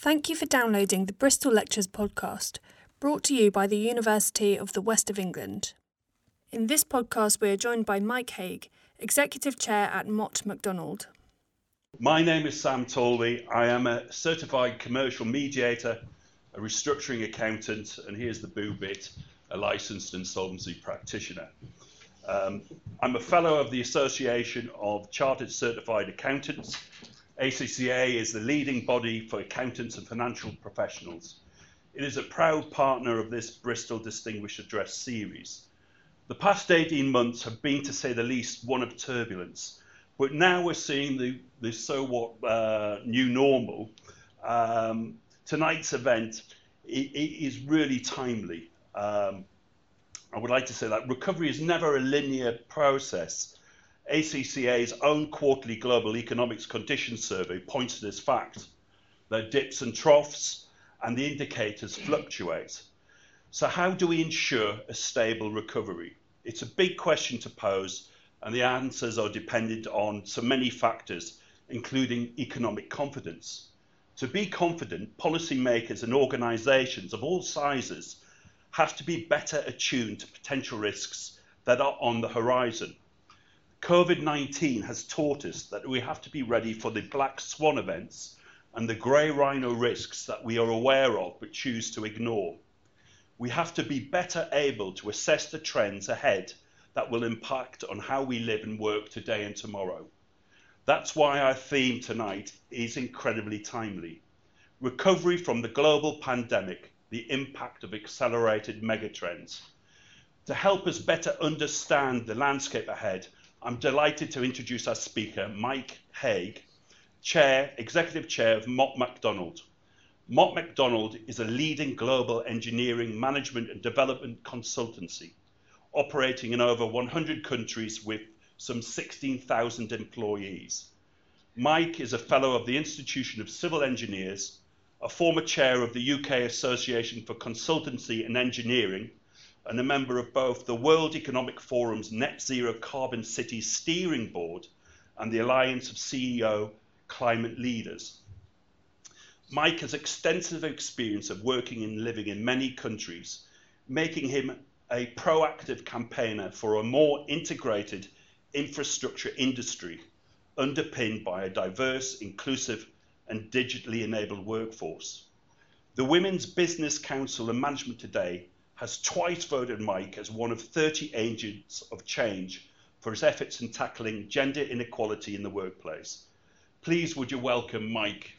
Thank you for downloading the Bristol Lectures podcast, brought to you by the University of the West of England. In this podcast, we are joined by Mike Haigh, Executive Chair at Mott MacDonald. My name is Sam Tolby. I am a certified commercial mediator, a restructuring accountant, and here's the boo bit a licensed insolvency practitioner. Um, I'm a fellow of the Association of Chartered Certified Accountants ACCA is the leading body for accountants and financial professionals. It is a proud partner of this Bristol Distinguished Address series. The past 18 months have been, to say the least, one of turbulence, but now we're seeing the, the so what uh, new normal. Um, tonight's event it, it is really timely. Um, I would like to say that recovery is never a linear process. ACCA's own quarterly global economics conditions survey points to this fact. There are dips and troughs, and the indicators fluctuate. So, how do we ensure a stable recovery? It's a big question to pose, and the answers are dependent on so many factors, including economic confidence. To be confident, policymakers and organisations of all sizes have to be better attuned to potential risks that are on the horizon. COVID 19 has taught us that we have to be ready for the black swan events and the grey rhino risks that we are aware of but choose to ignore. We have to be better able to assess the trends ahead that will impact on how we live and work today and tomorrow. That's why our theme tonight is incredibly timely. Recovery from the global pandemic, the impact of accelerated megatrends. To help us better understand the landscape ahead, I'm delighted to introduce our speaker, Mike Haigh, Chair, Executive Chair of Mott MacDonald. Mott MacDonald is a leading global engineering, management and development consultancy, operating in over 100 countries with some 16,000 employees. Mike is a fellow of the Institution of Civil Engineers, a former chair of the UK Association for Consultancy and Engineering, and a member of both the World Economic Forum's Net Zero Carbon Cities Steering Board and the Alliance of CEO Climate Leaders. Mike has extensive experience of working and living in many countries, making him a proactive campaigner for a more integrated infrastructure industry underpinned by a diverse, inclusive, and digitally enabled workforce. The Women's Business Council and Management Today has twice voted Mike as one of 30 agents of change for his efforts in tackling gender inequality in the workplace. Please, would you welcome Mike?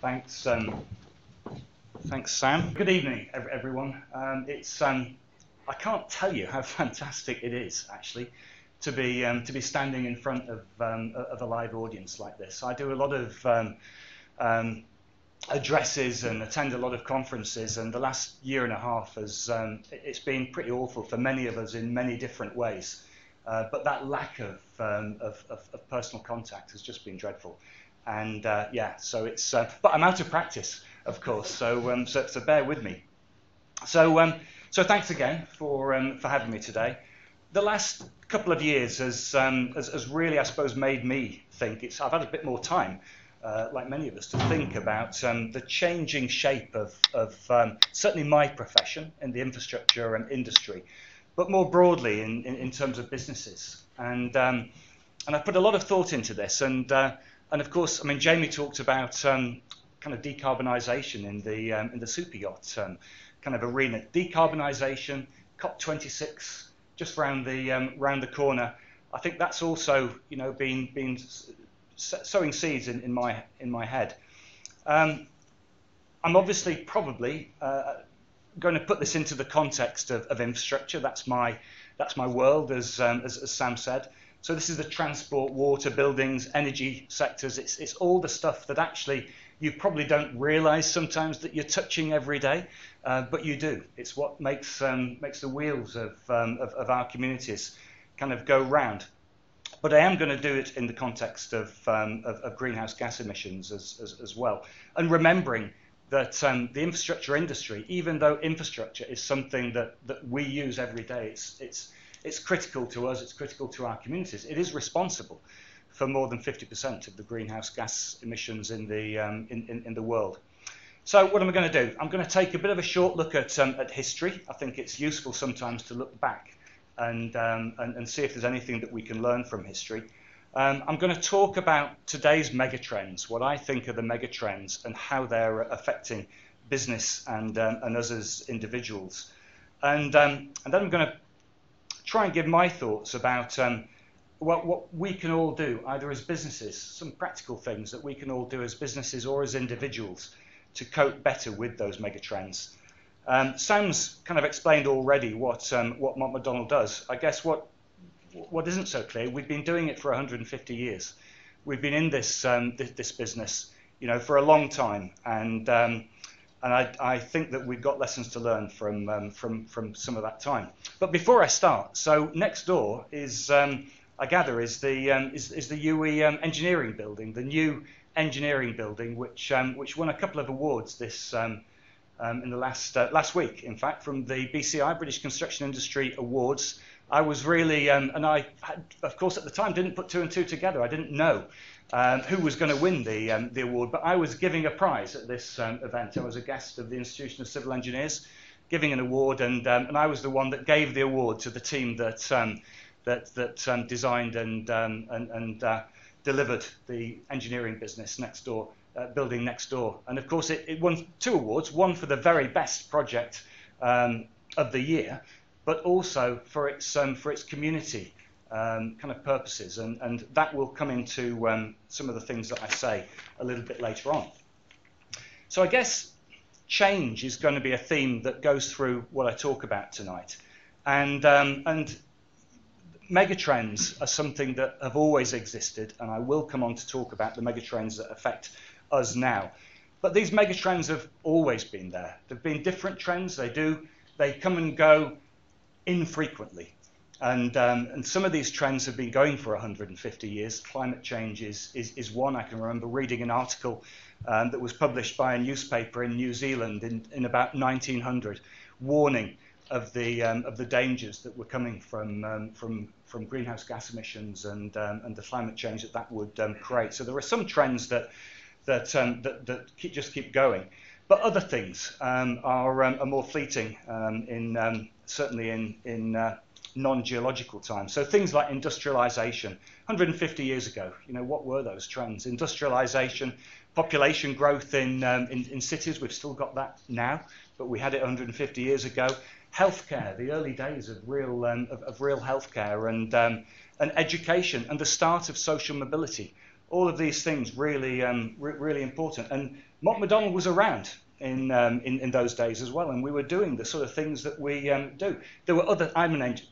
Thanks, um, thanks, Sam. Good evening, everyone. Um, it's um, I can't tell you how fantastic it is, actually, to be um, to be standing in front of um, of a live audience like this. I do a lot of um, um, addresses and attend a lot of conferences, and the last year and a half has um, it's been pretty awful for many of us in many different ways. Uh, but that lack of, um, of, of, of, personal contact has just been dreadful. And uh, yeah, so it's. Uh, but I'm out of practice, of course, so so, so bear with me. So so thanks again for for having me today the last couple of years has, um, has, has, really, I suppose, made me think. It's, I've had a bit more time, uh, like many of us, to think about um, the changing shape of, of um, certainly my profession in the infrastructure and industry, but more broadly in, in, in terms of businesses. And, um, and I've put a lot of thought into this. And, uh, and of course, I mean, Jamie talked about um, kind of decarbonisation in the, um, in the super yacht kind of arena. Decarbonisation, COP26 just round the um, round the corner. I think that's also you know been been sowing seeds in, in my in my head. Um, I'm obviously probably uh, going to put this into the context of, of infrastructure. That's my that's my world, as, um, as, as Sam said. So this is the transport, water, buildings, energy sectors. It's it's all the stuff that actually you probably don't realize sometimes that you're touching every day, uh, but you do. It's what makes, um, makes the wheels of, um, of, of, our communities kind of go round. but I am going to do it in the context of, um, of, of, greenhouse gas emissions as, as, as well. And remembering that um, the infrastructure industry, even though infrastructure is something that, that we use every day, it's, it's, it's critical to us, it's critical to our communities, it is responsible for more than 50% of the greenhouse gas emissions in the, um, in, in, in, the world. So what am I going to do? I'm going to take a bit of a short look at, um, at history. I think it's useful sometimes to look back and, um, and, and, see if there's anything that we can learn from history. Um, I'm going to talk about today's megatrends, what I think are the megatrends and how they're affecting business and, um, and us as individuals. And, um, and then I'm going to try and give my thoughts about um, what, what we can all do, either as businesses, some practical things that we can all do as businesses or as individuals to cope better with those megatrends. Um, Sam's kind of explained already what um, what Mott MacDonald does. I guess what what isn't so clear, we've been doing it for 150 years. We've been in this um, this, this, business, you know, for a long time, and um, and I, I, think that we've got lessons to learn from um, from from some of that time. But before I start, so next door is um, I gather, is the um, is, is the UWE um, engineering building, the new engineering building, which um, which won a couple of awards this um, um, in the last uh, last week, in fact, from the BCI British Construction Industry Awards. I was really, um, and I, had, of course, at the time didn't put two and two together. I didn't know who was going to win the the award, but I was giving a prize at this event. I was a guest of the Institution of Civil Engineers, giving an award, and and I was the one that gave the award to the team that that, that um, designed and, um, and, and uh, delivered the engineering business next door, uh, building next door. And of course, it, it, won two awards one for the very best project um, of the year, but also for its, um, for its community. Um, kind of purposes, and, and that will come into um, some of the things that I say a little bit later on. So I guess change is going to be a theme that goes through what I talk about tonight. And, and megatrends are something that have always existed, and I will come on to talk about the megatrends that affect us now. But these megatrends have always been there. There've been different trends. They do. They come and go infrequently. And, um, and some of these trends have been going for 150 years. Climate change is, is, is one. I can remember reading an article um, that was published by a newspaper in New Zealand in, in about 1900, warning of the, um, of the dangers that were coming from, um, from, from greenhouse gas emissions and, um, and the climate change that that would um, create. So there are some trends that, that, um, that, that keep, just keep going. But other things um, are, are more fleeting, in, certainly in, in uh, non-geological time. So things like industrialization, 150 years ago, you know, what were those trends? Industrialization, population growth in, um, in, in cities, we've still got that now, but we had it 150 years ago healthcare, the early days of real, um, of, of, real healthcare, and, um, and education, and the start of social mobility. All of these things really, um, re- really important. And Mott MacDonald was around in, um, in, in those days as well, and we were doing the sort of things that we um, do. There were other. I'm an engineer.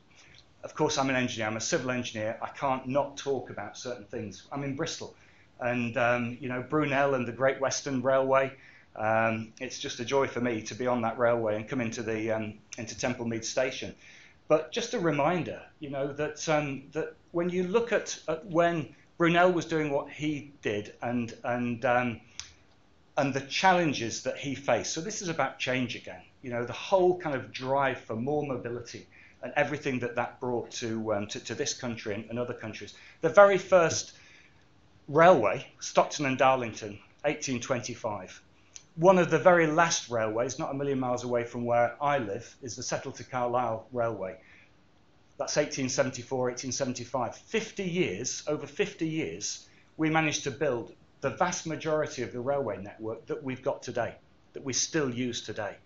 Of course, I'm an engineer. I'm a civil engineer. I can't not talk about certain things. I'm in Bristol, and um, you know Brunel and the Great Western Railway. Um, it's just a joy for me to be on that railway and come into the um, into Temple station. But just a reminder, you know, that um, that when you look at, at, when Brunel was doing what he did and and um, and the challenges that he faced. So this is about change again. You know, the whole kind of drive for more mobility and everything that that brought to um, to, to, this country and, and other countries. The very first railway, Stockton and Darlington, 1825 one of the very last railways, not a million miles away from where I live, is the Settle to Carlisle Railway. That's 1874, 1875. 50 years, over 50 years, we managed to build the vast majority of the railway network that we've got today, that we still use today.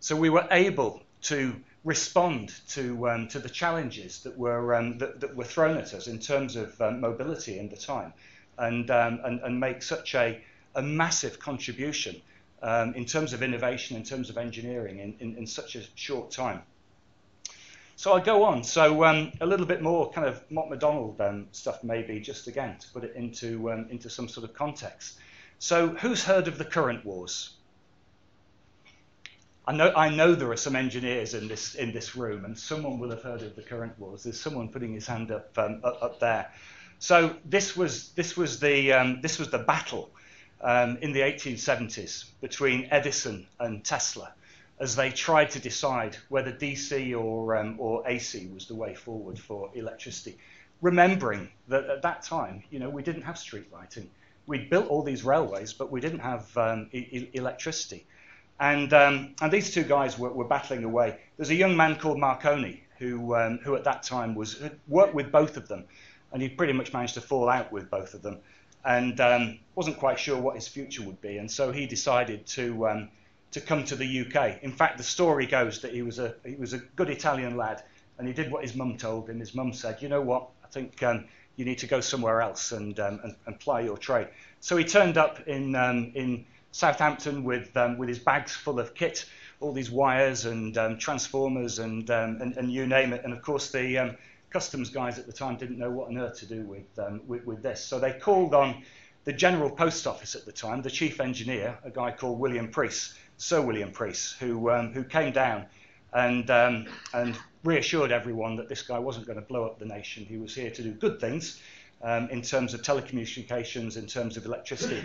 So we were able to respond to, um, to the challenges that were, um, that, that, were thrown at us in terms of um, mobility in the time and, um, and, and make such a a massive contribution um, in terms of innovation, in terms of engineering in, in, in such a short time. So I'll go on. So um, a little bit more kind of Mott MacDonald um, stuff, maybe just again to put it into um, into some sort of context. So who's heard of the current wars? I know, I know there are some engineers in this, in this room, and someone will have heard of the current wars. There's someone putting his hand up, um, up, up, there. So this was, this was, the, um, this was the battle um, in the 1870s between Edison and Tesla as they tried to decide whether DC or, um, or AC was the way forward for electricity. Remembering that at that time, you know, we didn't have street lighting. We'd built all these railways, but we didn't have um, e- electricity. And, um, and these two guys were, were, battling away. There's a young man called Marconi who, um, who at that time was worked with both of them, and he pretty much managed to fall out with both of them, and um, wasn't quite sure what his future would be. And so he decided to um, to come to the UK. In fact, the story goes that he was a he was a good Italian lad, and he did what his mum told him. His mum said, "You know what? I think um, you need to go somewhere else and, um, and, and ply your trade." So he turned up in in Southampton with, um, with his bags full of kit, all these wires and um, transformers and, um, and, and, you name it. And of course, the um, customs guys at the time didn't know what on earth to do with, um, with, with, this. So they called on the General Post Office at the time, the chief engineer, a guy called William Preece, Sir William Preece, who, um, who came down and, and reassured everyone that this guy wasn't going to blow up the nation. He was here to do good things in terms of telecommunications, in terms of electricity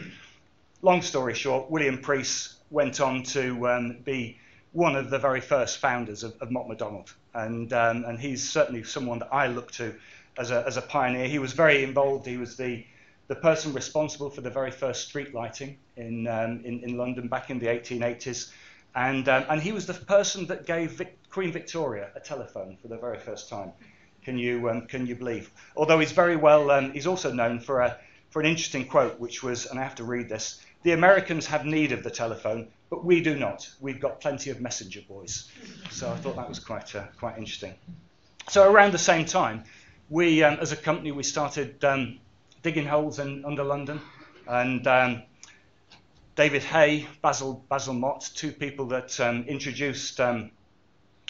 long story short, William Preece went on to um, be one of the very first founders of, of Mott MacDonald, and um, and he's certainly someone that I look to as a as a pioneer. He was very involved. He was the the person responsible for the very first street lighting in um, in, in London back in the 1880s, and um, and he was the person that gave Vic, Queen Victoria a telephone for the very first time. Can you um, can you believe? Although he's very well, um, he's also known for a for an interesting quote, which was, and I have to read this the Americans have need of the telephone, but we do not. We've got plenty of messenger boys. So I thought that was quite, uh, quite interesting. So around the same time, we, um, as a company, we started um, digging holes in, under London. And um, David Hay, Basil, Basil Mott, two people that um, introduced um,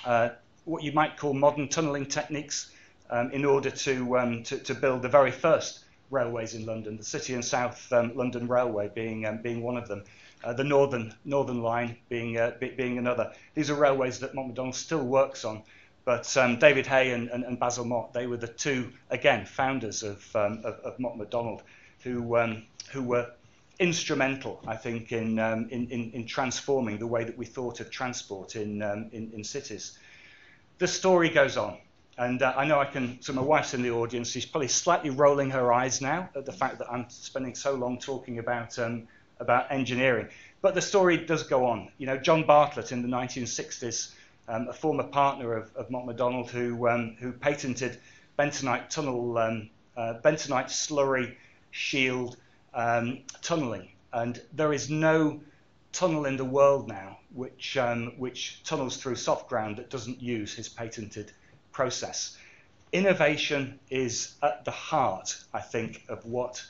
uh, what you might call modern tunnelling techniques um, in order to, to, to build the very first railways in London, the City and South um, London Railway being, um, being one of them, uh, the Northern, Northern Line being, uh, being another. These are railways that Mott MacDonald still works on, but um, David Hay and, and, and, Basil Mott, they were the two, again, founders of, um, of, of Mott MacDonald, who, um, who were instrumental, I think, in, um, in, in, in, transforming the way that we thought of transport in, in, in cities. The story goes on. And uh, I know I can, so my wife's in the audience, she's probably slightly rolling her eyes now at the fact that I'm spending so long talking about, um, about engineering. But the story does go on. You know, John Bartlett in the 1960s, um, a former partner of, of Mott MacDonald who, um, who patented bentonite tunnel, um, uh, bentonite slurry shield um, tunneling. And there is no tunnel in the world now which, um, which tunnels through soft ground that doesn't use his patented process. Innovation is at the heart, I think, of what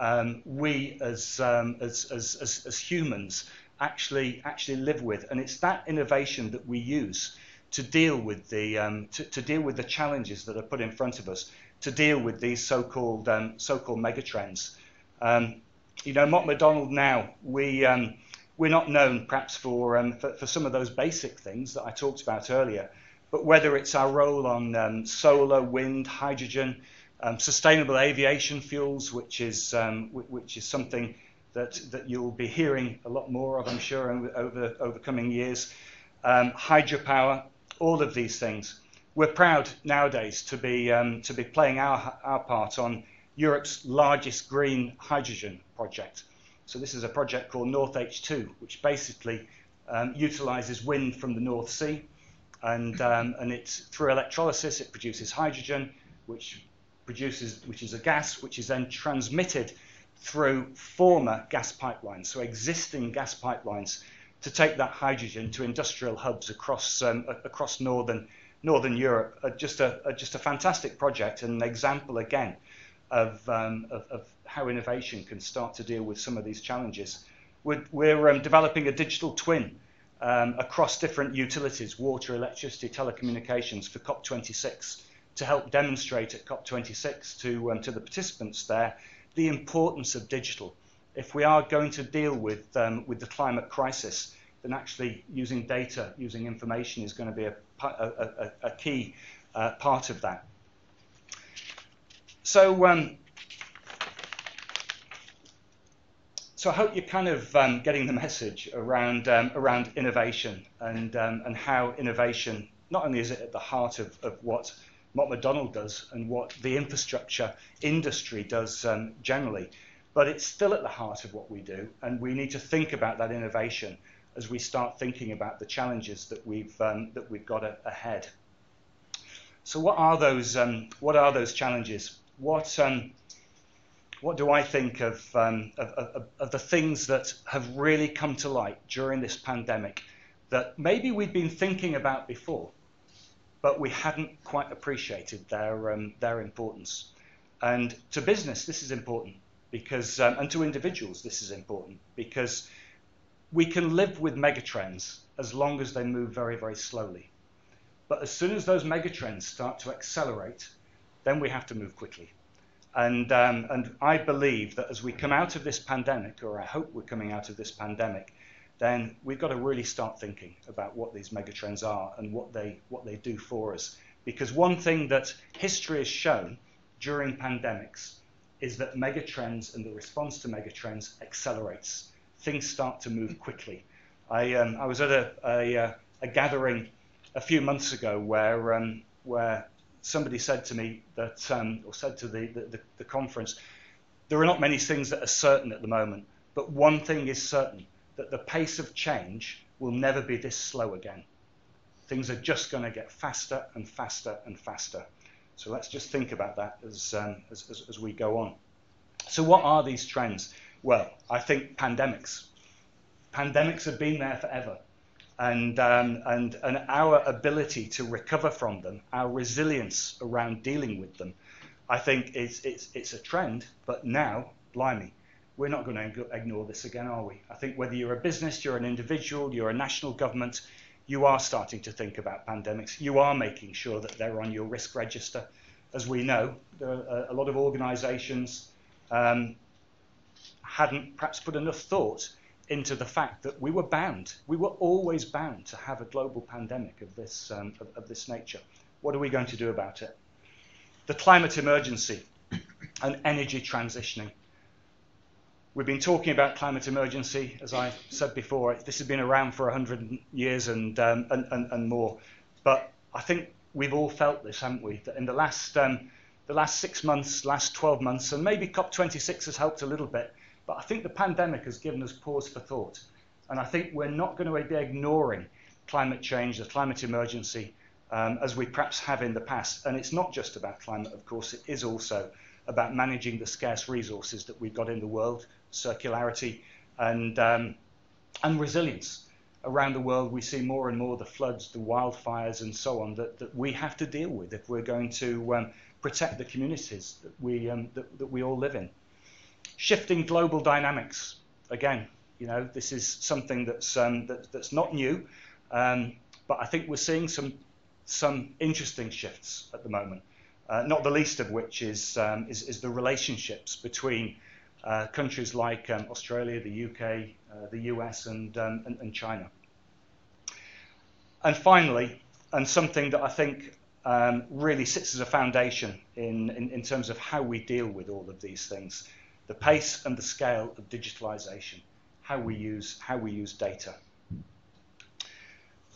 um, we as, um, as, as, as, as humans actually, actually live with. And it's that innovation that we use to deal with the, um, to, to, deal with the challenges that are put in front of us, to deal with these so-called, um, so-called megatrends. Um, you know, Mott MacDonald now, we, um, we're not known perhaps for, um, for, for, some of those basic things that I talked about earlier, but whether it's our role on um, solar, wind, hydrogen, um, sustainable aviation fuels, which is, um, which is something that, that you'll be hearing a lot more of, I'm sure, over, over coming years, um, hydropower, all of these things. We're proud nowadays to be, um, to be playing our, our part on Europe's largest green hydrogen project. So this is a project called North H2, which basically um, utilizes wind from the North Sea and, um, and it's through electrolysis it produces hydrogen, which produces which is a gas which is then transmitted through former gas pipelines, so existing gas pipelines, to take that hydrogen to industrial hubs across um, across northern northern Europe. Uh, just a, just a fantastic project and an example again of, um, of, of, how innovation can start to deal with some of these challenges. We're, we're um, developing a digital twin um, across different utilities, water, electricity, telecommunications for COP26 to help demonstrate at COP26 to, um, to the participants there the importance of digital. If we are going to deal with, um, with the climate crisis, then actually using data, using information is going to be a, a, a, key uh, part of that. So, um, so I hope you're kind of um, getting the message around um, around innovation and um, and how innovation not only is it at the heart of, of what what MacDonald does and what the infrastructure industry does um, generally, but it's still at the heart of what we do, and we need to think about that innovation as we start thinking about the challenges that we've um, that we've got a, ahead. So, what are those um, what are those challenges? What what do I think of, um, of, of, of the things that have really come to light during this pandemic that maybe we'd been thinking about before, but we hadn't quite appreciated their um, their importance. And to business, this is important because, um, and to individuals, this is important because we can live with megatrends as long as they move very, very slowly. But as soon as those megatrends start to accelerate, then we have to move quickly. And, um, and I believe that as we come out of this pandemic, or I hope we're coming out of this pandemic, then we've got to really start thinking about what these megatrends are and what they, what they do for us. Because one thing that history has shown during pandemics is that megatrends and the response to megatrends accelerates. Things start to move quickly. I, um, I was at a, a, uh, a, gathering a few months ago where, um, where somebody said to me that, um, or said to the, the, the conference, there are not many things that are certain at the moment, but one thing is certain that the pace of change will never be this slow again. Things are just going to get faster and faster and faster. So let's just think about that as, um, as, as, as we go on. So, what are these trends? Well, I think pandemics. Pandemics have been there forever. And, um, and, and our ability to recover from them, our resilience around dealing with them, I think it's, it's, it's a trend. But now, blimey, we're not going to ignore this again, are we? I think whether you're a business, you're an individual, you're a national government, you are starting to think about pandemics. You are making sure that they're on your risk register. As we know, there are a lot of organisations um, hadn't perhaps put enough thought into the fact that we were bound. We were always bound to have a global pandemic of this, um, of, of this nature. What are we going to do about it? The climate emergency and energy transitioning. We've been talking about climate emergency, as I said before. This has been around for 100 years and, um, and, and, and, more. But I think we've all felt this, haven't we? That in the last, um, the last six months, last 12 months, and maybe COP26 has helped a little bit, but I think the pandemic has given us pause for thought. And I think we're not going to be ignoring climate change, the climate emergency, um, as we perhaps have in the past. And it's not just about climate, of course, it is also about managing the scarce resources that we've got in the world, circularity, and, um, and resilience. Around the world, we see more and more the floods, the wildfires, and so on that, that we have to deal with if we're going to um, protect the communities that we, um, that, that we all live in. Shifting global dynamics. Again, you know, this is something that's, um, that, that's not new, um, but I think we're seeing some, some interesting shifts at the moment uh, not the least of which is, um, is, is, the relationships between uh, countries like um, Australia, the UK, uh, the US, and, um, and, and, China. And finally, and something that I think um, really sits as a foundation in, in, in terms of how we deal with all of these things, the pace and the scale of digitalization, how we use, how we use data.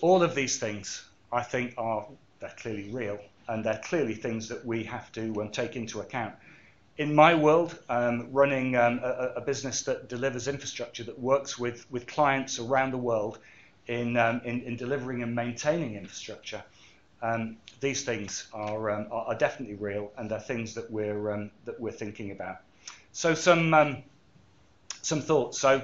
All of these things, I think, are they're clearly real, and they're clearly things that we have to um, take into account. In my world, um, running um, a, a, business that delivers infrastructure that works with, with clients around the world in, um, in, in, delivering and maintaining infrastructure, um, these things are, um, are, are, definitely real and they're things that we're, that we're thinking about. So some, some thoughts. So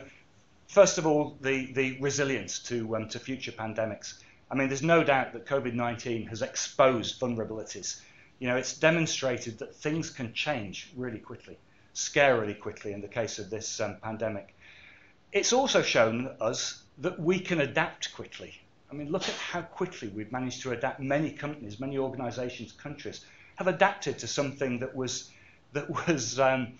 first of all, the, the resilience to, to future pandemics. I mean, there's no doubt that COVID 19 has exposed vulnerabilities. You know, it's demonstrated that things can change really quickly, scarily quickly in the case of this um, pandemic. It's also shown us that we can adapt quickly. I mean, look at how quickly we've managed to adapt. Many companies, many organizations, countries have adapted to something that was, that was um,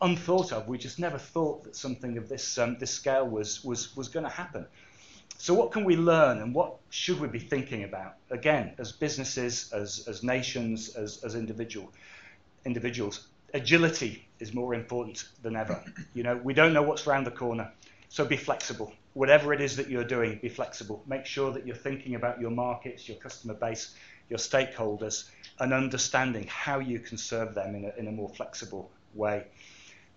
unthought of. We just never thought that something of this, um, this scale was, was, was going to happen. so, what can we learn and what should we be thinking about? Again, as businesses, as, as nations, as, as individual, individuals, agility is more important than ever. You know, we don't know what's around the corner, so be flexible. Whatever it is that you're doing, be flexible. Make sure that you're thinking about your markets, your customer base, your stakeholders, and understanding how you can serve them in a, in a more flexible way.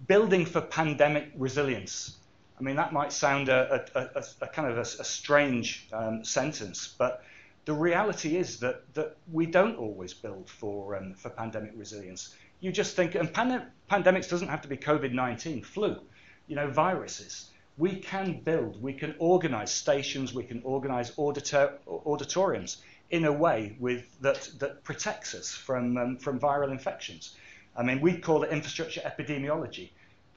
Building for pandemic resilience. I mean, that might sound a, a, a, a kind of a, strange um, sentence, but the reality is that, that we don't always build for, um, for pandemic resilience. You just think, and pand- pandemics doesn't have to be COVID 19, flu, you know, viruses. We can build, we can organize stations, we can organize auditor- auditoriums in a way with, that, that protects us from, um, from viral infections. I mean, we call it infrastructure epidemiology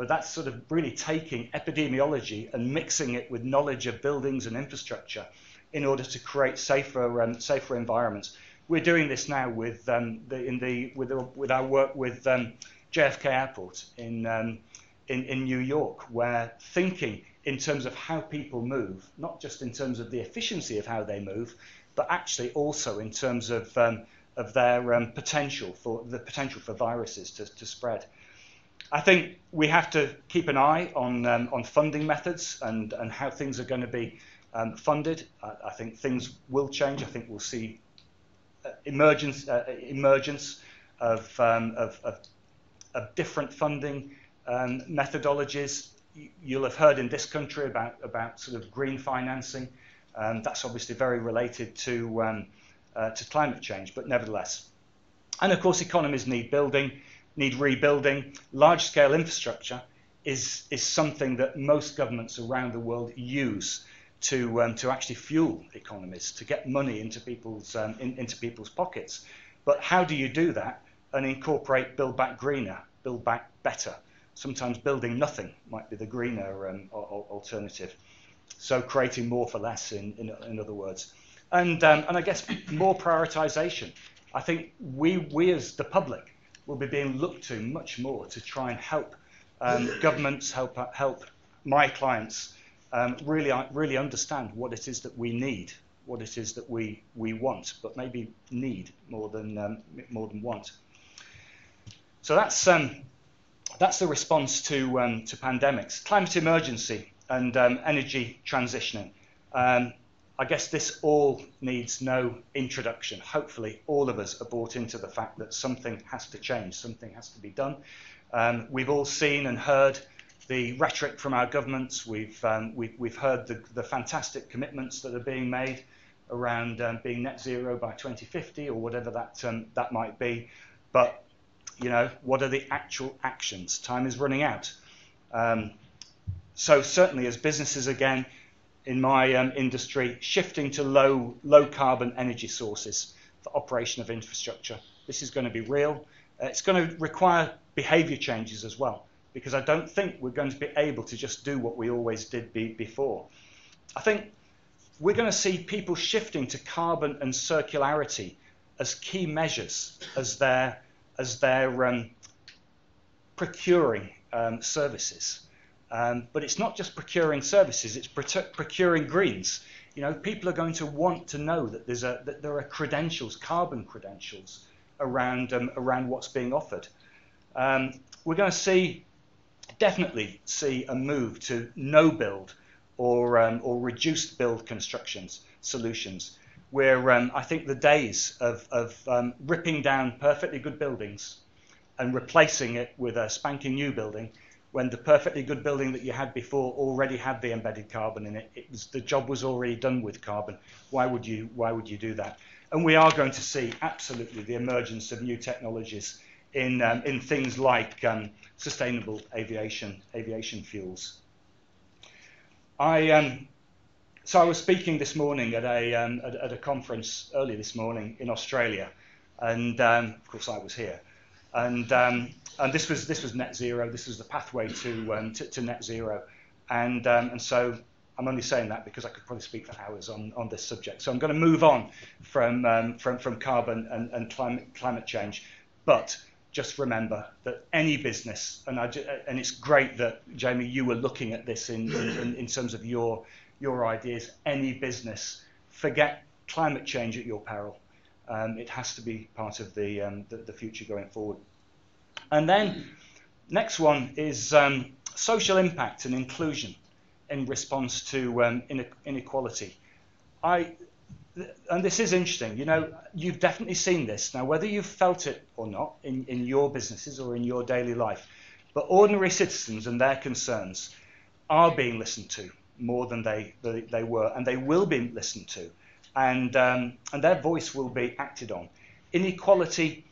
but that's sort of really taking epidemiology and mixing it with knowledge of buildings and infrastructure in order to create safer, um, safer environments. We're doing this now with, um, the, in the, with, the, with our work with um, JFK Airport in, um, in, in New York, where thinking in terms of how people move, not just in terms of the efficiency of how they move, but actually also in terms of, um, of their um, potential for the potential for viruses to, to spread. I think we have to keep an eye on, um, on funding methods and, and how things are going to be um, funded. I, I, think things will change. I think we'll see uh, emergence, uh, emergence of, um, of, of, of, different funding um, methodologies. You'll have heard in this country about, about sort of green financing. Um, that's obviously very related to, um, uh, to climate change, but nevertheless. And of course, economies need building need rebuilding. Large scale infrastructure is, is something that most governments around the world use to, um, to actually fuel economies, to get money into people's, um, in, into people's pockets. But how do you do that and incorporate build back greener, build back better? Sometimes building nothing might be the greener um, alternative. So creating more for less, in, in, in other words. And, um, and I guess more prioritization. I think we, we as the public will be being looked to much more to try and help um, governments, help, help my clients um, really, really understand what it is that we need, what it is that we, we want, but maybe need more than, um, more than want. So that's, um, that's the response to, um, to pandemics. Climate emergency and energy transitioning. Um, I guess this all needs no introduction. Hopefully, all of us are bought into the fact that something has to change, something has to be done. Um, we've all seen and heard the rhetoric from our governments. We've, um, we've, we've heard the, the, fantastic commitments that are being made around um, being net zero by 2050 or whatever that, um, that might be. But, you know, what are the actual actions? Time is running out. Um, so, certainly, as businesses again, in my um, industry shifting to low, low carbon energy sources for operation of infrastructure. This is going to be real. Uh, it's going to require behavior changes as well, because I don't think we're going to be able to just do what we always did be before. I think we're going to see people shifting to carbon and circularity as key measures as they're, as they're um, procuring um, services. Um, but it's not just procuring services, it's procuring greens. You know, people are going to want to know that, there's a, that there are credentials, carbon credentials, around, um, around what's being offered. Um, we're going to see, definitely see a move to no build or, um, or reduced build constructions solutions, where um, I think the days of, of um, ripping down perfectly good buildings and replacing it with a spanking new building when the perfectly good building that you had before already had the embedded carbon in it. it was, the job was already done with carbon. Why would you why would you do that? And we are going to see absolutely the emergence of new technologies in um, in things like um, sustainable aviation aviation fuels. I um, so I was speaking this morning at a um, at, at, a conference early this morning in Australia, and um, of course I was here, and um, and this was this was net zero. This was the pathway to um, to, to, net zero, and um, and so I'm only saying that because I could probably speak for hours on, on this subject. So I'm going to move on from um, from from carbon and, and climate climate change, but just remember that any business, and I, and it's great that Jamie, you were looking at this in, in, in terms of your your ideas, any business. Forget climate change at your peril. Um, it has to be part of the, um, the, the, future going forward. And then, next one is um, social impact and inclusion in response to um, inequality. I, and this is interesting, you know, you've definitely seen this. Now, whether you've felt it or not in, in your businesses or in your daily life, but ordinary citizens and their concerns are being listened to more than they, they, they were, and they will be listened to, and, um, and their voice will be acted on. Inequality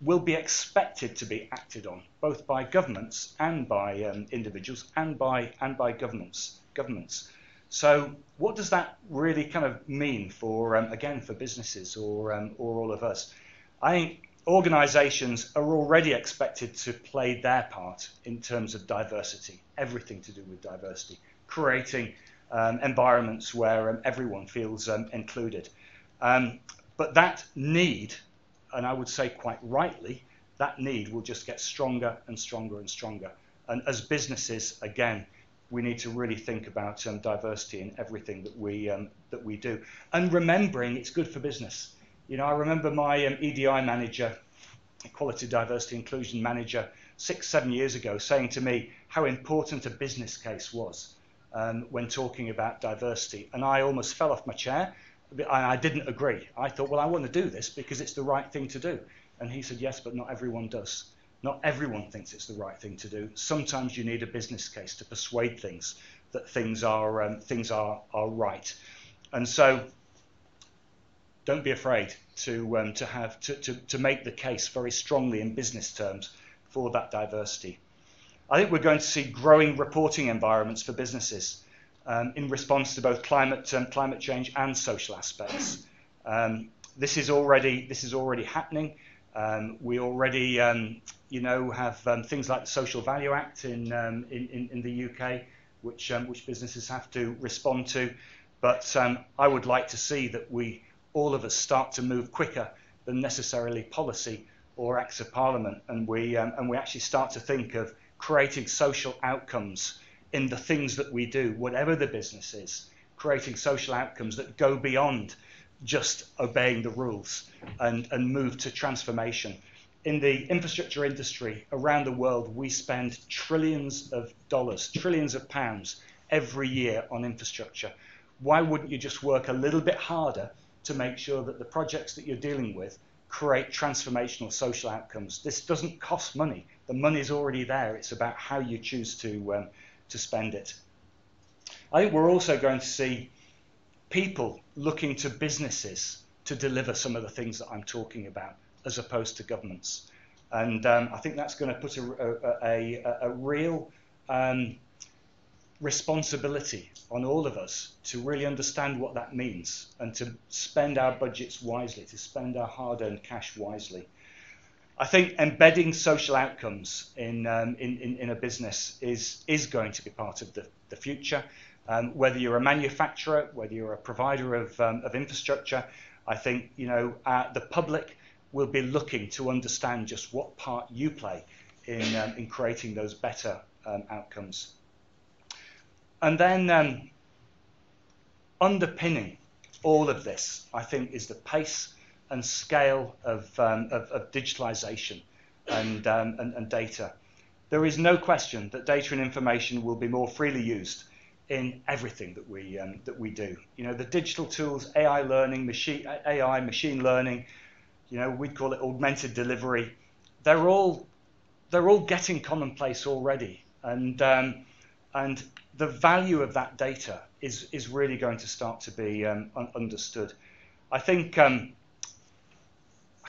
will be expected to be acted on, both by governments and by um, individuals and by, and by governments. governments. So what does that really kind of mean for, um, again, for businesses or, um, or all of us? I think organizations are already expected to play their part in terms of diversity, everything to do with diversity, creating um, environments where um, everyone feels um, included. But that need, and I would say quite rightly, that need will just get stronger and stronger and stronger. And as businesses, again, we need to really think about um, diversity in everything that we um, that we do, and remembering it's good for business. You know, I remember my um, EDI manager, Equality, Diversity, Inclusion manager, six, seven years ago, saying to me how important a business case was um, when talking about diversity, and I almost fell off my chair. I didn't agree. I thought, well, I want to do this because it's the right thing to do. And he said, yes, but not everyone does. Not everyone thinks it's the right thing to do. Sometimes you need a business case to persuade things that things are um, things are are right. And so, don't be afraid to um, to have to, to, to make the case very strongly in business terms for that diversity. I think we're going to see growing reporting environments for businesses um, in response to both climate um, climate change and social aspects. Um, this is already this is already happening. Um, we already, um, you know, have um, things like the Social Value Act in, um, in, in, the UK, which, um, which businesses have to respond to. But um, I would like to see that we, all of us, start to move quicker than necessarily policy or acts of parliament, and we, and we actually start to think of creating social outcomes in the things that we do, whatever the business is, creating social outcomes that go beyond just obeying the rules and, and move to transformation. In the infrastructure industry around the world, we spend trillions of dollars, trillions of pounds every year on infrastructure. Why wouldn't you just work a little bit harder to make sure that the projects that you're dealing with create transformational social outcomes? This doesn't cost money. The money is already there. It's about how you choose to, um, to spend it. I think we're also going to see people looking to businesses to deliver some of the things that I'm talking about, as opposed to governments. And um, I think that's going to put a, a, a, a real um, responsibility on all of us to really understand what that means and to spend our budgets wisely, to spend our hard earned cash wisely. I think embedding social outcomes in, um, in, in, in, a business is, is going to be part of the, the future. Um, whether you're a manufacturer, whether you're a provider of, um, of infrastructure, I think you know uh, the public will be looking to understand just what part you play in, um, in creating those better um, outcomes. And then um, underpinning all of this, I think, is the pace and scale of, um, of, of digitalization and, and, and data. There is no question that data and information will be more freely used in everything that we um, that we do. You know, the digital tools, AI learning, machine AI, machine learning, you know, we'd call it augmented delivery. They're all they're all getting commonplace already, and um, and the value of that data is is really going to start to be um, un- understood. I think. Um,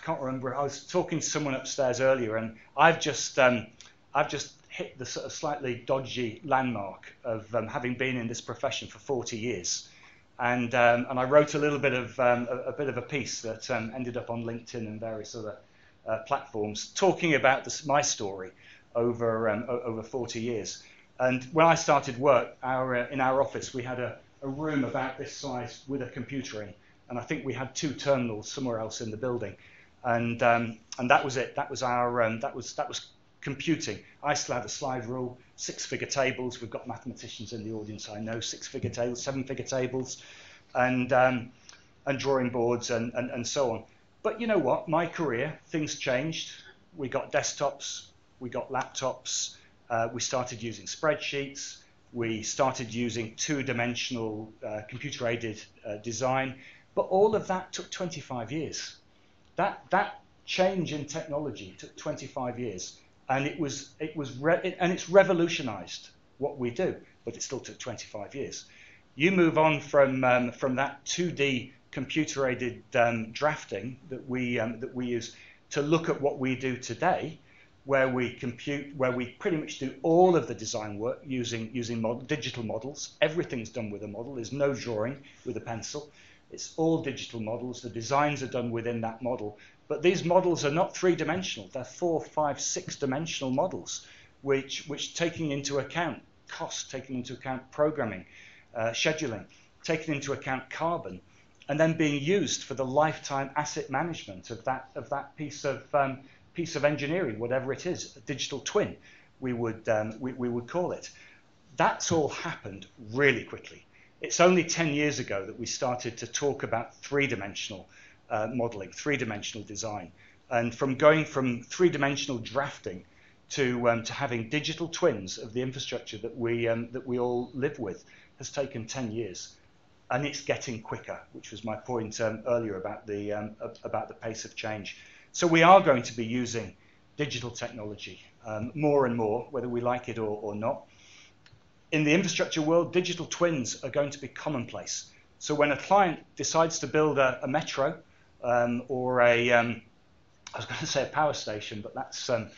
I can't remember. I was talking to someone upstairs earlier, and I've just um, I've just hit the sort of slightly dodgy landmark of um, having been in this profession for 40 years. And, um, and I wrote a little bit of um, a, a, bit of a piece that um, ended up on LinkedIn and various other uh, platforms talking about this, my story over, um, over 40 years. And when I started work our, uh, in our office, we had a, a room about this size with a computer in. And I think we had two terminals somewhere else in the building. And, um, and that was it. That was our, that was, that was computing. I still have a slide rule, six-figure tables. We've got mathematicians in the audience, I know, six-figure tables, seven-figure tables, and um, and drawing boards and, and, and so on. But you know what? My career, things changed. We got desktops, we got laptops, uh, we started using spreadsheets, we started using two-dimensional uh, computer-aided uh, design, but all of that took 25 years. That, that change in technology took 25 years, and it was, it was re- and it's revolutionized what we do, but it still took 25 years. You move on from, um, from that 2D computer-aided um, drafting that we, um, that we use to look at what we do today, where we compute, where we pretty much do all of the design work using, using mod- digital models. Everything's done with a model. There's no drawing with a pencil. It's all digital models. The designs are done within that model. But these models are not three-dimensional. They're four, five, six-dimensional models, which, which taking into account cost, taking into account programming, uh, scheduling, taking into account carbon, and then being used for the lifetime asset management of that, of that piece, of, um, piece of engineering, whatever it is, a digital twin, we would, um, we, we would call it. That's all happened really quickly. It's only 10 years ago that we started to talk about three-dimensional uh, modeling, three-dimensional design. And from going from three-dimensional drafting to, um, to having digital twins of the infrastructure that we, um, that we all live with has taken 10 years. And it's getting quicker, which was my point um, earlier about the, um, about the pace of change. So we are going to be using digital technology um, more and more, whether we like it or, or not in the infrastructure world, digital twins are going to be commonplace. So when a client decides to build a, a metro um, or a, um, I was going to say a power station, but that's, um,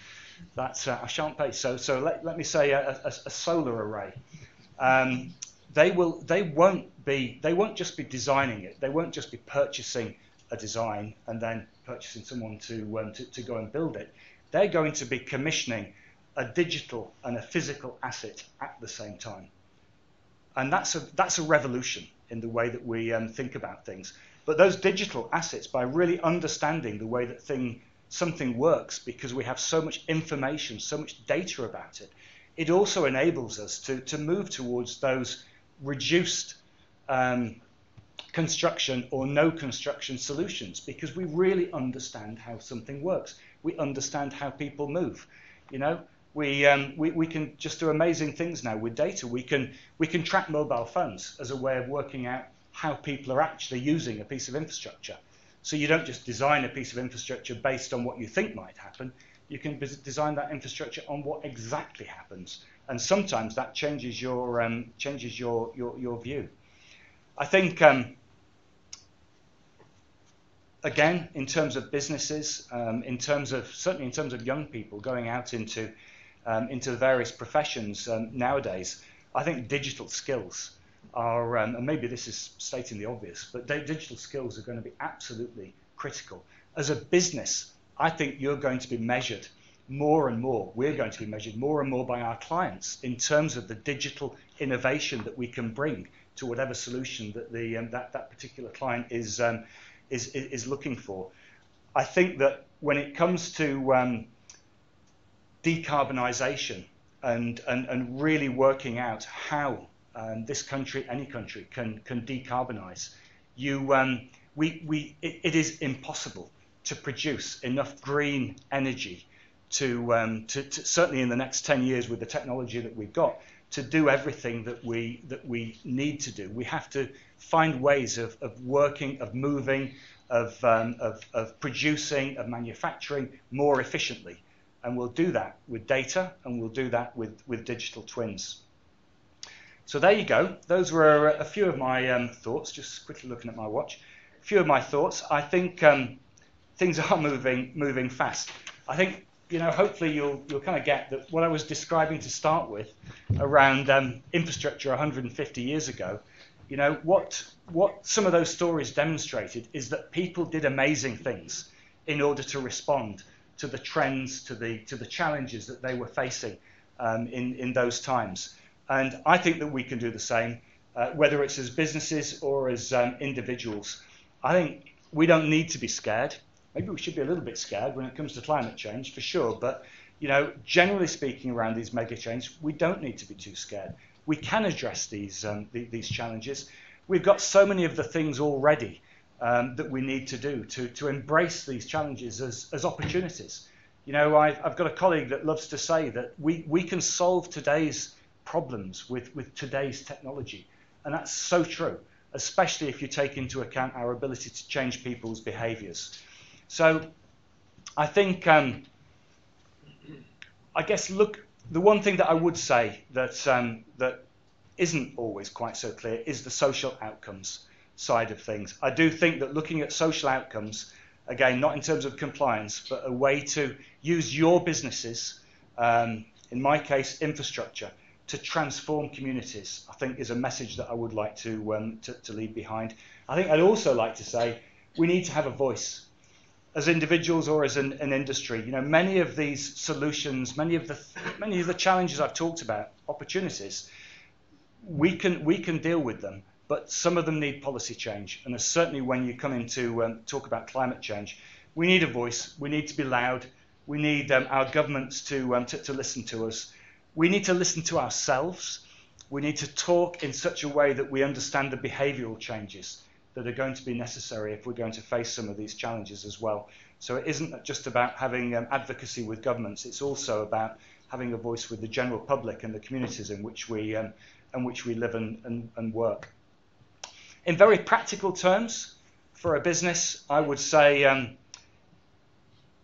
that's uh, I shan't pay. So, so let, let me say a, a, a solar array. Um, they will, they won't be, they won't just be designing it. They won't just be purchasing a design and then purchasing someone to, um, to, to go and build it. They're going to be commissioning a digital and a physical asset at the same time. And that's a, that's a revolution in the way that we um, think about things. But those digital assets, by really understanding the way that thing, something works, because we have so much information, so much data about it, it also enables us to, to move towards those reduced um, construction or no construction solutions because we really understand how something works. We understand how people move. You know, we, um, we, we can just do amazing things now with data. We can, we can track mobile phones as a way of working out how people are actually using a piece of infrastructure. So you don't just design a piece of infrastructure based on what you think might happen. You can design that infrastructure on what exactly happens. And sometimes that changes your, um, changes your, your, your view. I think, um, again, in terms of businesses, um, in terms of, certainly in terms of young people going out into um, into the various professions um, nowadays, I think digital skills are, um, and maybe this is stating the obvious, but digital skills are going to be absolutely critical. As a business, I think you're going to be measured more and more. We're going to be measured more and more by our clients in terms of the digital innovation that we can bring to whatever solution that the um, that, that particular client is, um, is is looking for. I think that when it comes to um, decarbonisation and, and, and really working out how um, this country, any country, can, can decarbonise. You, um, we, we, it, it is impossible to produce enough green energy to, um, to, to, certainly in the next 10 years with the technology that we've got, to do everything that we, that we need to do. We have to find ways of, of working, of moving, of, um, of, of producing, of manufacturing more efficiently. And we'll do that with data and we'll do that with, with digital twins. So there you go. Those were a, few of my um, thoughts, just quickly looking at my watch. A few of my thoughts. I think um, things are moving, moving fast. I think, you know, hopefully you'll, you'll kind of get that what I was describing to start with around um, infrastructure 150 years ago, you know, what, what some of those stories demonstrated is that people did amazing things in order to respond to the trends, to the, to the challenges that they were facing um, in, in those times. And I think that we can do the same, uh, whether it's as businesses or as um, individuals. I think we don't need to be scared. Maybe we should be a little bit scared when it comes to climate change, for sure. But You know, generally speaking, around these mega changes, we don't need to be too scared. We can address these um, th- these challenges. We've got so many of the things already um, that we need to do to, to embrace these challenges as, as opportunities. You know, I've, I've got a colleague that loves to say that we, we can solve today's problems with, with today's technology. And that's so true, especially if you take into account our ability to change people's behaviors. So I think, um, I guess, look, the one thing that I would say that, um, that isn't always quite so clear is the social outcomes side of things. I do think that looking at social outcomes, again, not in terms of compliance, but a way to use your businesses, um, in my case, infrastructure, to transform communities, I think is a message that I would like to, um, to, to leave behind. I think I'd also like to say we need to have a voice as individuals or as an, an, industry. You know, many of these solutions, many of the many of the challenges I've talked about, opportunities, we can we can deal with them but some of them need policy change. And certainly when you come into um, talk about climate change, we need a voice. We need to be loud. We need um, our governments to, um, to, to listen to us. We need to listen to ourselves. We need to talk in such a way that we understand the behavioural changes that are going to be necessary if we're going to face some of these challenges as well. So it isn't just about having um, advocacy with governments, it's also about having a voice with the general public and the communities in which we, um, in which we live and, and, and work. In very practical terms, for a business, I would say um,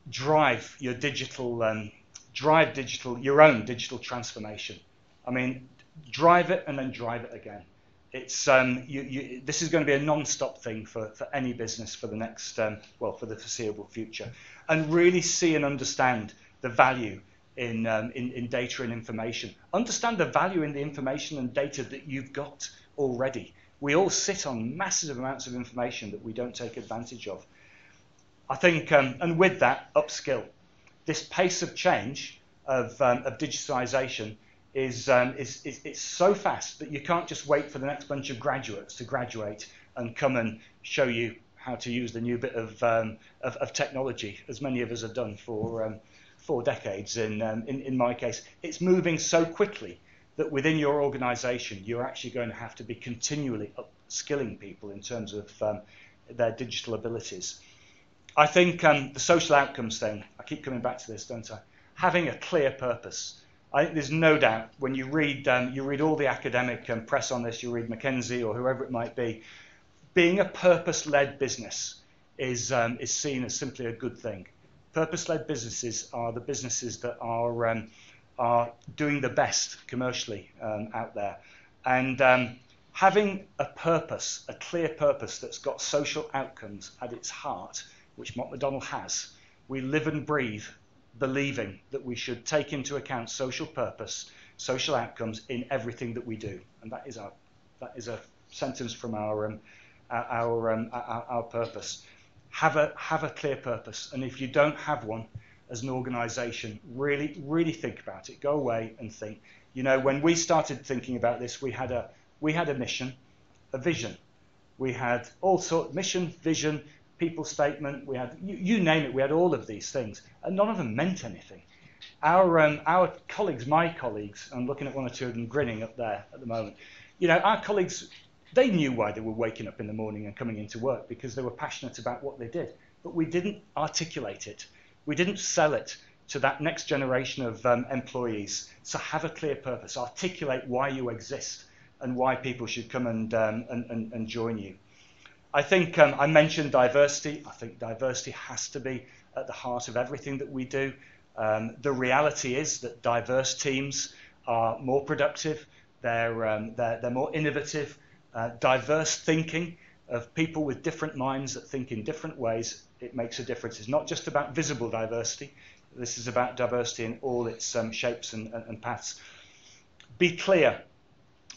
drive your digital, um, drive digital, your own digital transformation. I mean, drive it and then drive it again. It's um, you, you, this is going to be a non-stop thing for, for any business for the next, um, well, for the foreseeable future, and really see and understand the value in, um, in, in data and information. Understand the value in the information and data that you've got already we all sit on massive amounts of information that we don't take advantage of. I think, um, and with that, upskill. This pace of change of, um, of digitization is, um, is, is it's so fast that you can't just wait for the next bunch of graduates to graduate and come and show you how to use the new bit of, um, of, of, technology, as many of us have done for um, four decades in, um, in, in my case. It's moving so quickly that within your organization, you're actually going to have to be continually upskilling people in terms of um, their digital abilities. I think um, the social outcomes thing, I keep coming back to this, don't I? Having a clear purpose. I think there's no doubt when you read, um, you read all the academic um, press on this, you read McKinsey or whoever it might be, being a purpose-led business is, um, is seen as simply a good thing. Purpose-led businesses are the businesses that are um, are doing the best commercially um, out there. And um, having a purpose, a clear purpose that's got social outcomes at its heart, which Mott MacDonald has, we live and breathe believing that we should take into account social purpose, social outcomes in everything that we do. And that is our that is a sentence from our um, our, um, our, our purpose. Have a have a clear purpose, and if you don't have one, as an organization, really, really think about it. Go away and think. You know, when we started thinking about this, we had a we had a mission, a vision. We had all sort mission, vision, people statement. We had you, you name it. We had all of these things, and none of them meant anything. Our um, our colleagues, my colleagues, I'm looking at one or two of them grinning up there at the moment. You know, our colleagues, they knew why they were waking up in the morning and coming into work because they were passionate about what they did, but we didn't articulate it. We didn't sell it to that next generation of um, employees. So have a clear purpose, articulate why you exist and why people should come and, um, and, and, and, join you. I think um, I mentioned diversity. I think diversity has to be at the heart of everything that we do. Um, the reality is that diverse teams are more productive, they're, um, they're, they're more innovative, uh, diverse thinking of people with different minds that think in different ways it makes a difference. It's not just about visible diversity. This is about diversity in all its um, shapes and, and, and paths. Be clear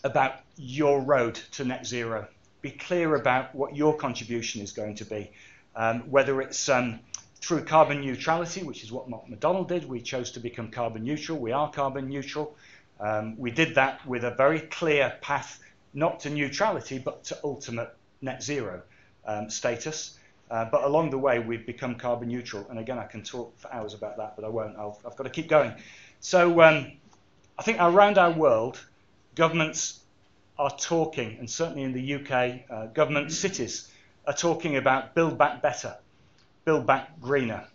about your road to net zero. Be clear about what your contribution is going to be. Um, whether it's um, through carbon neutrality, which is what Mott MacDonald did, we chose to become carbon neutral. We are carbon neutral. Um, we did that with a very clear path, not to neutrality, but to ultimate net zero um, status. Uh, but along the way, we've become carbon neutral. And again, I can talk for hours about that, but I won't. i have got to keep going. So um, I think around our world, governments are talking, and certainly in the UK, uh, government cities are talking about build back better, build back greener.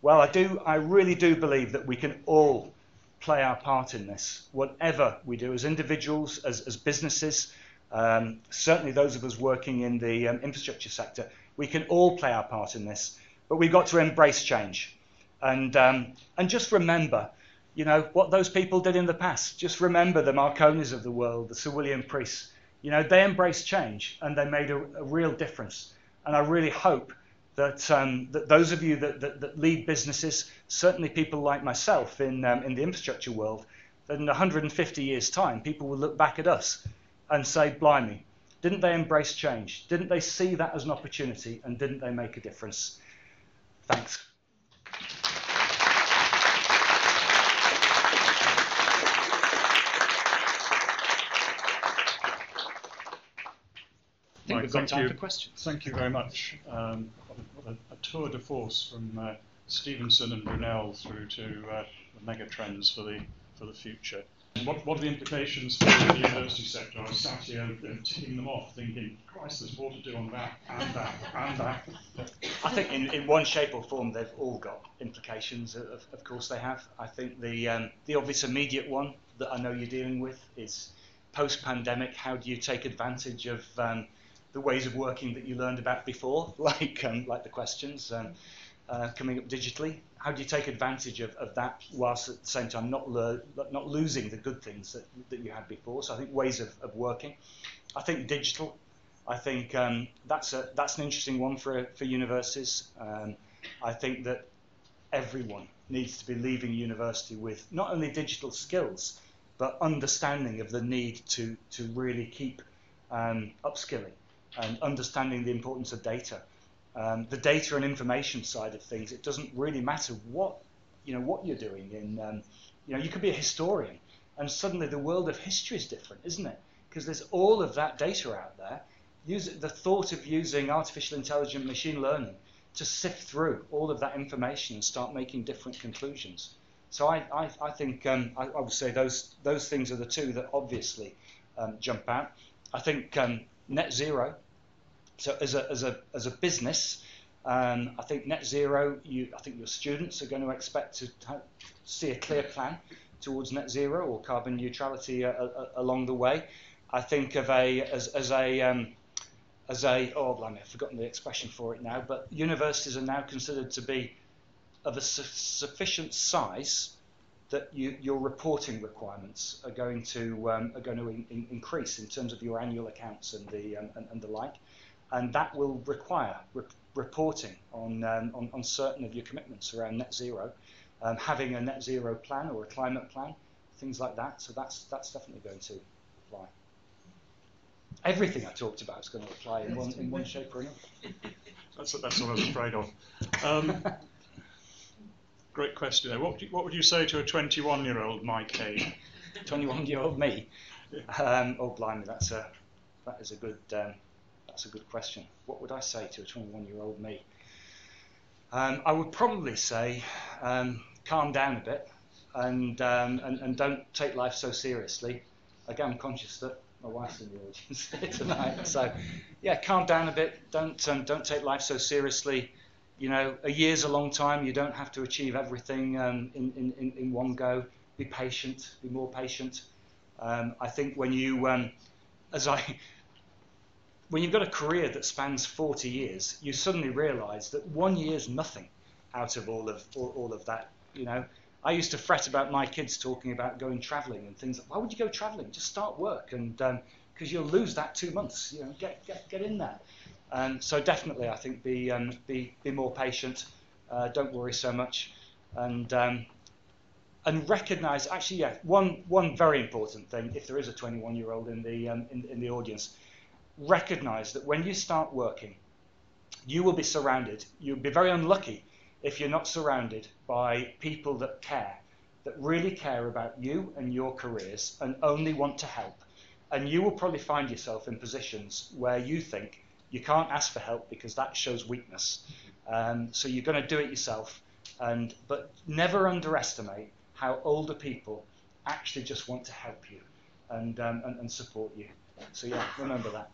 Well, I do, I really do believe that we can all play our part in this, whatever we do as individuals, as, as businesses, um, certainly those of us working in the um, infrastructure sector, we can all play our part in this. But we've got to embrace change. And, um, and just remember, you know, what those people did in the past. Just remember the Marconis of the world, the Sir William Preece. You know, they embraced change and they made a, a real difference. And I really hope that, um, that those of you that, that, that, lead businesses, certainly people like myself in, um, in the infrastructure world, that in 150 years' time, people will look back at us and say, blimey, didn't they embrace change? Didn't they see that as an opportunity and didn't they make a difference? Thanks. I think right, we've got time you. for questions. Thank you very much. Um, a, a, tour de force from uh, Stephenson and Brunel through to uh, the mega trends for the for the future. What, what are the implications for the university sector? I was sat here and ticking them off, thinking, Christ, there's more to do on that and that and that. I think in, in one shape or form they've all got implications. Of, of course they have. I think the um, the obvious immediate one that I know you're dealing with is post-pandemic. How do you take advantage of um, the ways of working that you learned about before, like um, like the questions um, uh, coming up digitally. How do you take advantage of, of that whilst at the same time not not losing the good things that, that you had before? So I think ways of, of working. I think digital. I think um, that's a that's an interesting one for for universities. Um, I think that everyone needs to be leaving university with not only digital skills but understanding of the need to to really keep um, upskilling and understanding the importance of data. Um, the data and information side of things, it doesn't really matter what you know what you're doing. In um, you know, you could be a historian, and suddenly the world of history is different, isn't it? Because there's all of that data out there. Use the thought of using artificial intelligence, machine learning to sift through all of that information and start making different conclusions. So I, I, I think um, I, I, would say those those things are the two that obviously um, jump out. I think um, net zero so as a, as a, as a business, um, I think net zero, you, I think your students are going to expect to see a clear plan towards net zero or carbon neutrality uh, uh, along the way. I think of a as, as a um, as a oh blimey, I've forgotten the expression for it now, but universities are now considered to be of a su- sufficient size that you, your reporting requirements are going to um, are going to in, in increase in terms of your annual accounts and the um, and, and the like and that will require re- reporting on, um, on, on, certain of your commitments around net zero, um, having a net zero plan or a climate plan, things like that. So that's, that's definitely going to apply. Everything I talked about is going to apply in one, in one shape or another. That's, that's what I was afraid of. Um, great question. there. What would, you, what would you say to a 21 year old Mike Haigh? 21 year old me? Um, oh, blimey, that's a, that is a good. Um, that's a good question. What would I say to a 21 year old me? Um, I would probably say um, calm down a bit and, um, and, and don't take life so seriously. Again, I'm conscious that my wife's in the audience here tonight. So, yeah, calm down a bit. Don't, um, don't take life so seriously. You know, a year's a long time. You don't have to achieve everything um, in, in, in one go. Be patient, be more patient. Um, I think when you, as I when you've got a career that spans 40 years, you suddenly realise that one year's nothing out of all of all, all, of that. You know, I used to fret about my kids talking about going travelling and things. Why would you go travelling? Just start work, and because um, you'll lose that two months. You know, get get get in there. And so definitely, I think be um, be be more patient. Uh, don't worry so much, and um, and recognise. Actually, yeah, one one very important thing. If there is a 21 year old in the um, in, in the audience recognize that when you start working, you will be surrounded. You'll be very unlucky if you're not surrounded by people that care, that really care about you and your careers and only want to help. And you will probably find yourself in positions where you think You can't ask for help because that shows weakness. Um, so you're going to do it yourself. And but never underestimate how older people actually just want to help you and, um, and, and support you. So yeah, remember that.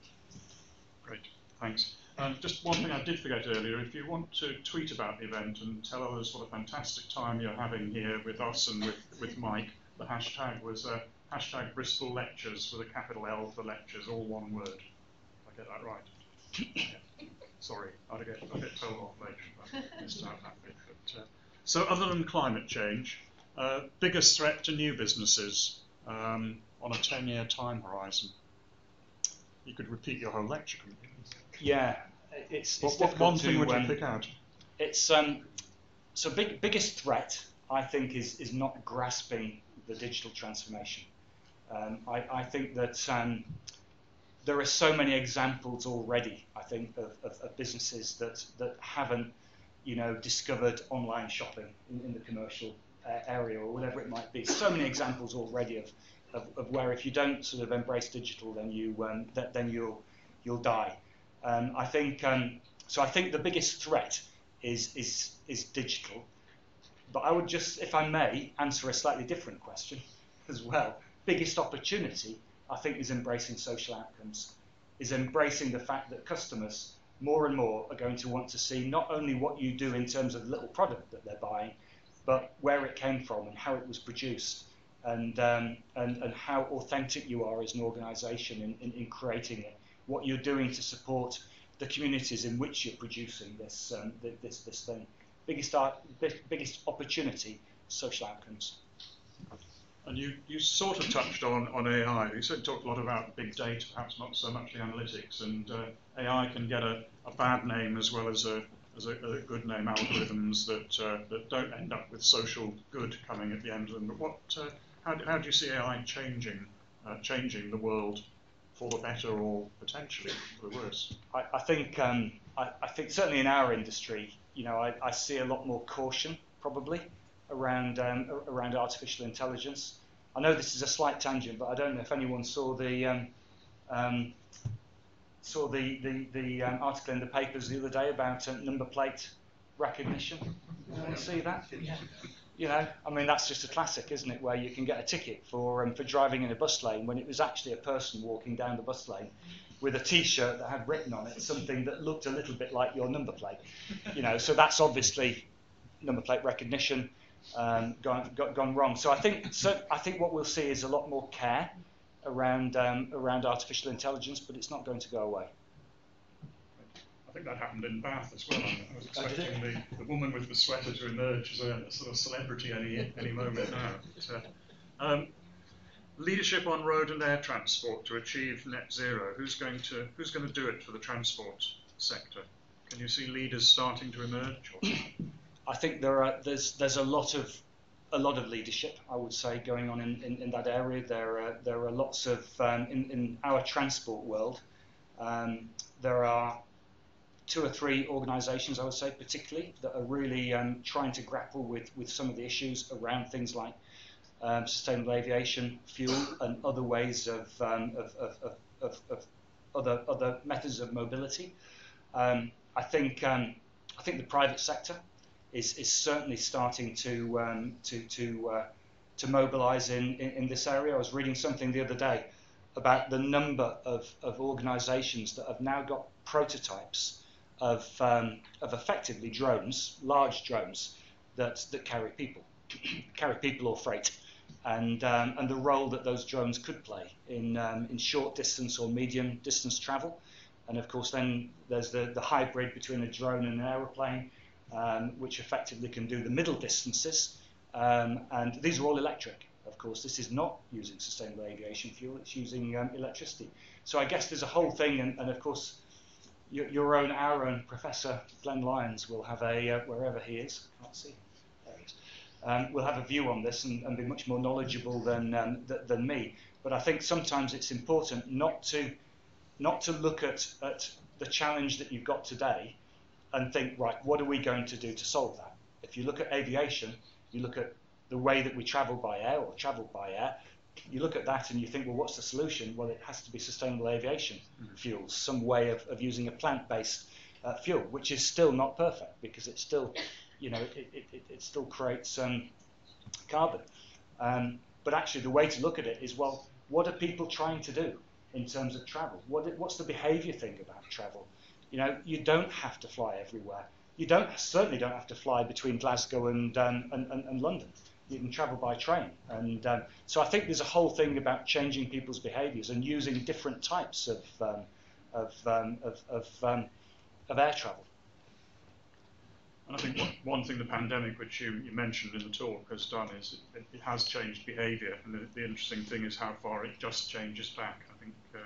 Great, thanks. Um, just one thing I did forget earlier, if you want to tweet about the event and tell others what a fantastic time you're having here with us and with, with Mike, the hashtag was uh, hashtag Bristol Lectures with a capital L for lectures, all one word. I get that right. Sorry, I'll get, I'll get told off later if I missed out that bit. But, uh, so other than climate change, uh, biggest threat to new businesses um, on a 10-year time horizon? You could repeat your whole lecture, couldn't you? Yeah, it's, it's What, what one thing to, would you um, pick out? It's um, so big, biggest threat I think is is not grasping the digital transformation. Um, I, I think that um, there are so many examples already. I think of, of, of businesses that that haven't, you know, discovered online shopping in, in the commercial uh, area or whatever it might be. So many examples already of, of, of where if you don't sort of embrace digital, then you um, th- then you'll you'll die. Um, I think um, so. I think the biggest threat is is is digital. But I would just, if I may, answer a slightly different question as well. Biggest opportunity, I think, is embracing social outcomes, is embracing the fact that customers more and more are going to want to see not only what you do in terms of the little product that they're buying, but where it came from and how it was produced, and um, and, and how authentic you are as an organisation in, in, in creating it, what you're doing to support the communities in which you're producing this um, this this thing. Biggest biggest opportunity, social outcomes. And you, you sort of touched on, on AI. You said talked a lot about big data, perhaps not so much the analytics. And uh, AI can get a, a bad name as well as a, as a, a good name, algorithms that, uh, that don't end up with social good coming at the end of them. But what, uh, how, do- how do you see AI changing, uh, changing the world for the better or potentially for the worse? I, I think um, I, I think certainly in our industry, you know, I, I see a lot more caution probably around um, around artificial intelligence. I know this is a slight tangent, but I don't know if anyone saw the um, um, saw the the, the um, article in the papers the other day about uh, number plate recognition. Did anyone see that? You know, I mean that's just a classic, isn't it? Where you can get a ticket for um, for driving in a bus lane when it was actually a person walking down the bus lane with a T-shirt that had written on it something that looked a little bit like your number plate. You know, so that's obviously number plate recognition um, gone, gone wrong. So I think so. I think what we'll see is a lot more care around um, around artificial intelligence, but it's not going to go away. I think that happened in Bath as well. I was expecting the, the woman with the sweater to emerge as a, a sort of celebrity any any moment now. But, uh, um, leadership on road and air transport to achieve net zero. Who's going to who's going to do it for the transport sector? Can you see leaders starting to emerge? Or, I think there are there's there's a lot of a lot of leadership, I would say, going on in, in, in that area. There are there are lots of um, in, in our transport world. Um, there are two or three organisations, I would say, particularly that are really um, trying to grapple with with some of the issues around things like um, sustainable aviation fuel and other ways of um, of, of, of, of, other other methods of mobility. Um, I think um, I think the private sector is, is certainly starting to um, to to uh, to mobilise in, in, in this area. I was reading something the other day about the number of, of organisations that have now got prototypes of um, of effectively drones, large drones that that carry people, carry people or freight, and um, and the role that those drones could play in um, in short distance or medium distance travel. And of course, then there's the, the hybrid between a drone and an aeroplane, um, which effectively can do the middle distances. Um, and these are all electric, of course. This is not using sustainable aviation fuel, it's using um, electricity. So I guess there's a whole thing, and, and of course, your, your own, our own Professor Glenn Lyons will have a, uh, wherever he is, I can't see, there he is, um, will have a view on this and, and be much more knowledgeable than, um, th- than me. But I think sometimes it's important not to not to look at, at the challenge that you've got today and think, right, what are we going to do to solve that? If you look at aviation, you look at the way that we travel by air or travel by air, you look at that and you think, well, what's the solution? Well, it has to be sustainable aviation mm-hmm. fuels, some way of, of using a plant-based uh, fuel, which is still not perfect because it still, you know, it, it, it still creates um, carbon. Um, but actually, the way to look at it is, well, what are people trying to do in terms of travel? What, what's the behaviour thing about travel? You know, you don't have to fly everywhere. You don't certainly don't have to fly between Glasgow and um, and, and, and, London. You can travel by train, and um, so I think there's a whole thing about changing people's behaviours and using different types of um, of, um, of, of, um, of air travel. And I think one, thing the pandemic, which you, you mentioned in the talk, has done is it, it has changed behaviour. And the, the, interesting thing is how far it just changes back. I think uh,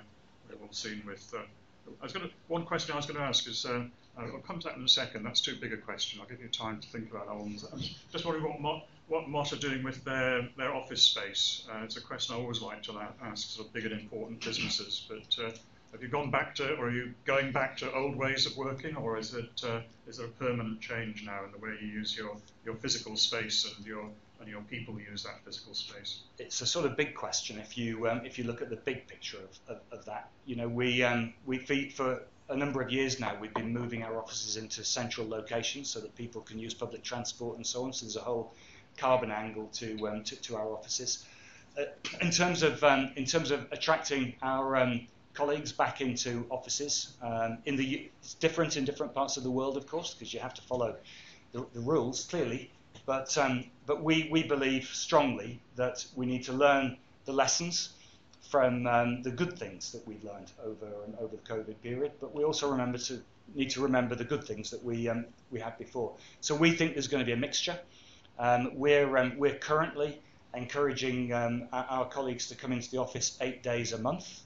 we've all seen with. Uh, I was going to, one question I was going to ask is, uh, I'll come to that in a second. That's too big a question. I'll give you time to think about that one. I'm just wondering what what Mott are doing with their, their office space. Uh, it's a question I always like to ask sort of big and important businesses. But uh, have you gone back to, or are you going back to old ways of working, or is it uh, is there a permanent change now in the way you use your, your physical space and your and your people use that physical space? It's a sort of big question if you um, if you look at the big picture of, of, of that. You know, we um, we for a number of years now we've been moving our offices into central locations so that people can use public transport and so on. So there's a whole carbon angle to um, to, to, our offices. Uh, in terms of um, in terms of attracting our um, colleagues back into offices. Um, in the, it's different in different parts of the world, of course, because you have to follow the, the rules clearly. But, um, but we, we believe strongly that we need to learn the lessons from um, the good things that we've learned over and over the COVID period. But we also remember to need to remember the good things that we we had before. So we think there's going to be a mixture. Um, we're um, we're currently encouraging our, our colleagues to come into the office eight days a month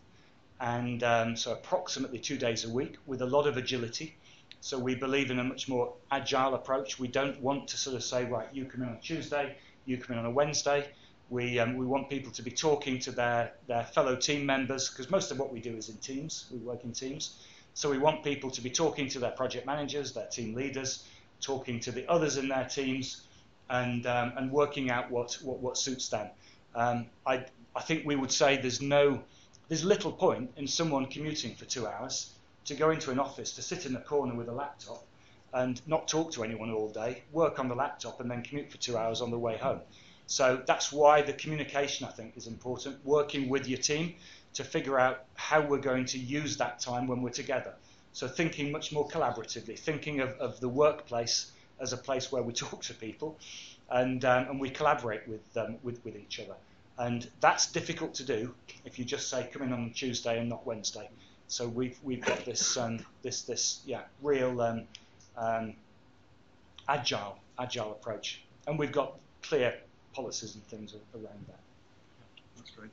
and um, so approximately two days a week with a lot of agility. So we believe in a much more agile approach. We don't want to sort of say, right, you come in on Tuesday, you come in on a Wednesday. We, um, we want people to be talking to their, their fellow team members because most of what we do is in teams. We work in teams. So we want people to be talking to their project managers, their team leaders, talking to the others in their teams, and, um, and working out what, what, what suits them. Um, I, I think we would say there's no there's little point in someone commuting for two hours to go into an office to sit in a corner with a laptop and not talk to anyone all day, work on the laptop, and then commute for two hours on the way home. So that's why the communication, I think, is important. Working with your team to figure out how we're going to use that time when we're together. So thinking much more collaboratively, thinking of, of the workplace as a place where we talk to people and, um, and we collaborate with, um, with, with each other. And that's difficult to do if you just say come in on Tuesday and not Wednesday. So we've we've got this um, this this yeah real um, um, agile agile approach, and we've got clear policies and things around that. That's great.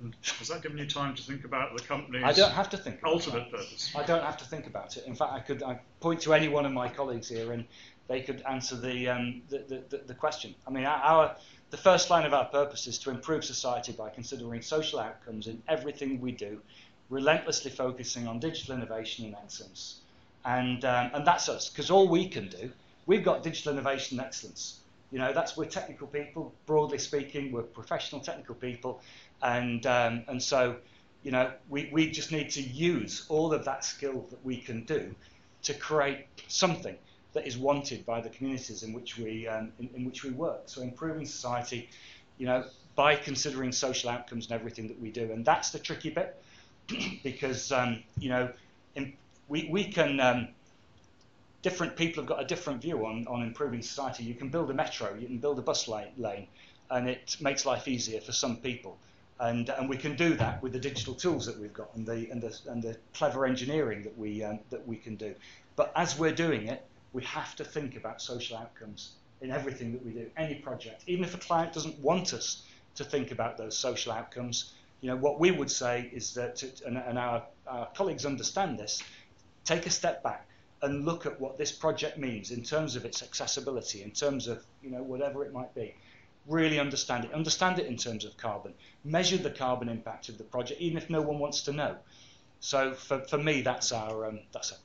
And has that given you time to think about the company's I don't have to think ultimate purpose? I don't have to think about it. In fact, I could I point to any one of my colleagues here, and they could answer the um, the, the, the, question. I mean, our the first line of our purpose is to improve society by considering social outcomes in everything we do, relentlessly focusing on digital innovation and excellence. And, um, and that's us, because all we can do, we've got digital innovation and excellence. You know, that's we're technical people, broadly speaking, we're professional technical people, and um, and so, you know, we, we just need to use all of that skill that we can do to create something that is wanted by the communities in which we um, in, in, which we work. So improving society, you know, by considering social outcomes and everything that we do, and that's the tricky bit because um, you know in, we we can. Um, different people have got a different view on, on improving society. You can build a metro, you can build a bus lane, lane and it makes life easier for some people. And, and we can do that with the digital tools that we've got and the, and the, and the clever engineering that we, um, that we can do. But as we're doing it, we have to think about social outcomes in everything that we do, any project. Even if a client doesn't want us to think about those social outcomes, you know, what we would say is that, and, and our, our colleagues understand this, take a step back and look at what this project means in terms of its accessibility, in terms of, you know, whatever it might be. Really understand it. Understand it in terms of carbon. Measure the carbon impact of the project, even if no one wants to know. So for, for me, that's our, um, that's our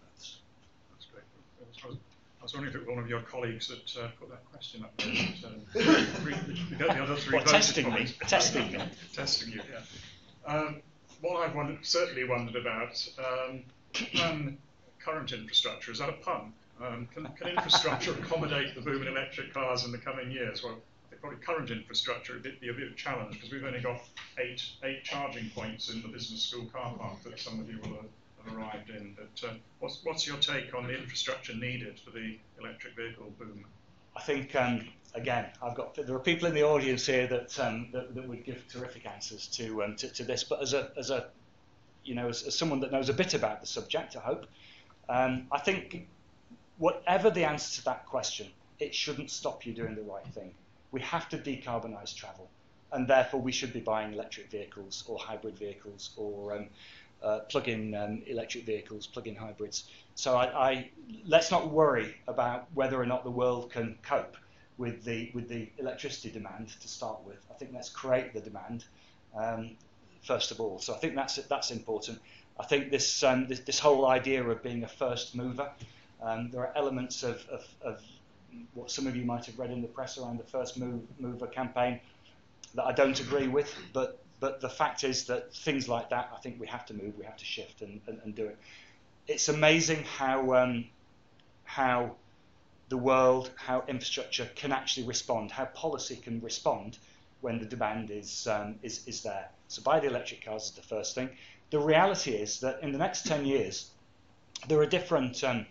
I was wondering if one of your colleagues that uh, put that question up there. But, three, you get the other three Well, testing me. Testing me. testing you, yeah. Um, what I've wondered, certainly wondered about, um, can current infrastructure, is that a pun? Um, can, can infrastructure accommodate the boom in electric cars in the coming years? Well, I think probably current infrastructure would be a bit of a challenge because we've only got eight, eight charging points in the business school car park that some of you will have arrived in. But uh, what's, what's your take on the infrastructure needed for the electric vehicle boom? I think um, again, I've got there are people in the audience here that um, that, that, would give terrific answers to, um, to, to this. But as a as a you know as, as, someone that knows a bit about the subject, I hope um, I think whatever the answer to that question, it shouldn't stop you doing the right thing. We have to decarbonise travel, and therefore we should be buying electric vehicles or hybrid vehicles or um, uh, plug-in um, electric vehicles, plug-in hybrids. So I, I, let's not worry about whether or not the world can cope with the with the electricity demand to start with. I think let's create the demand um, first of all. So I think that's that's important. I think this um, this, this, whole idea of being a first mover. Um, there are elements of, of, of, what some of you might have read in the press around the first move, mover campaign that I don't agree with, but but the fact is that things like that, I think we have to move, we have to shift and, and, and do it. It's amazing how um, how the world, how infrastructure can actually respond, how policy can respond when the demand is um, is, is there. So buy the electric cars is the first thing. The reality is that in the next 10 years, there are different um,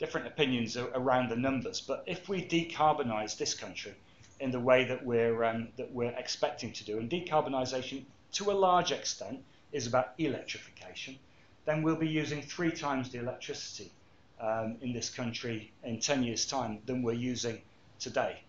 different opinions around the numbers. But if we decarbonise this country, in the way that we're, um, that we're expecting to do. And decarbonisation, to a large extent, is about electrification. Then we'll be using three times the electricity um, in this country in 10 years' time than we're using today.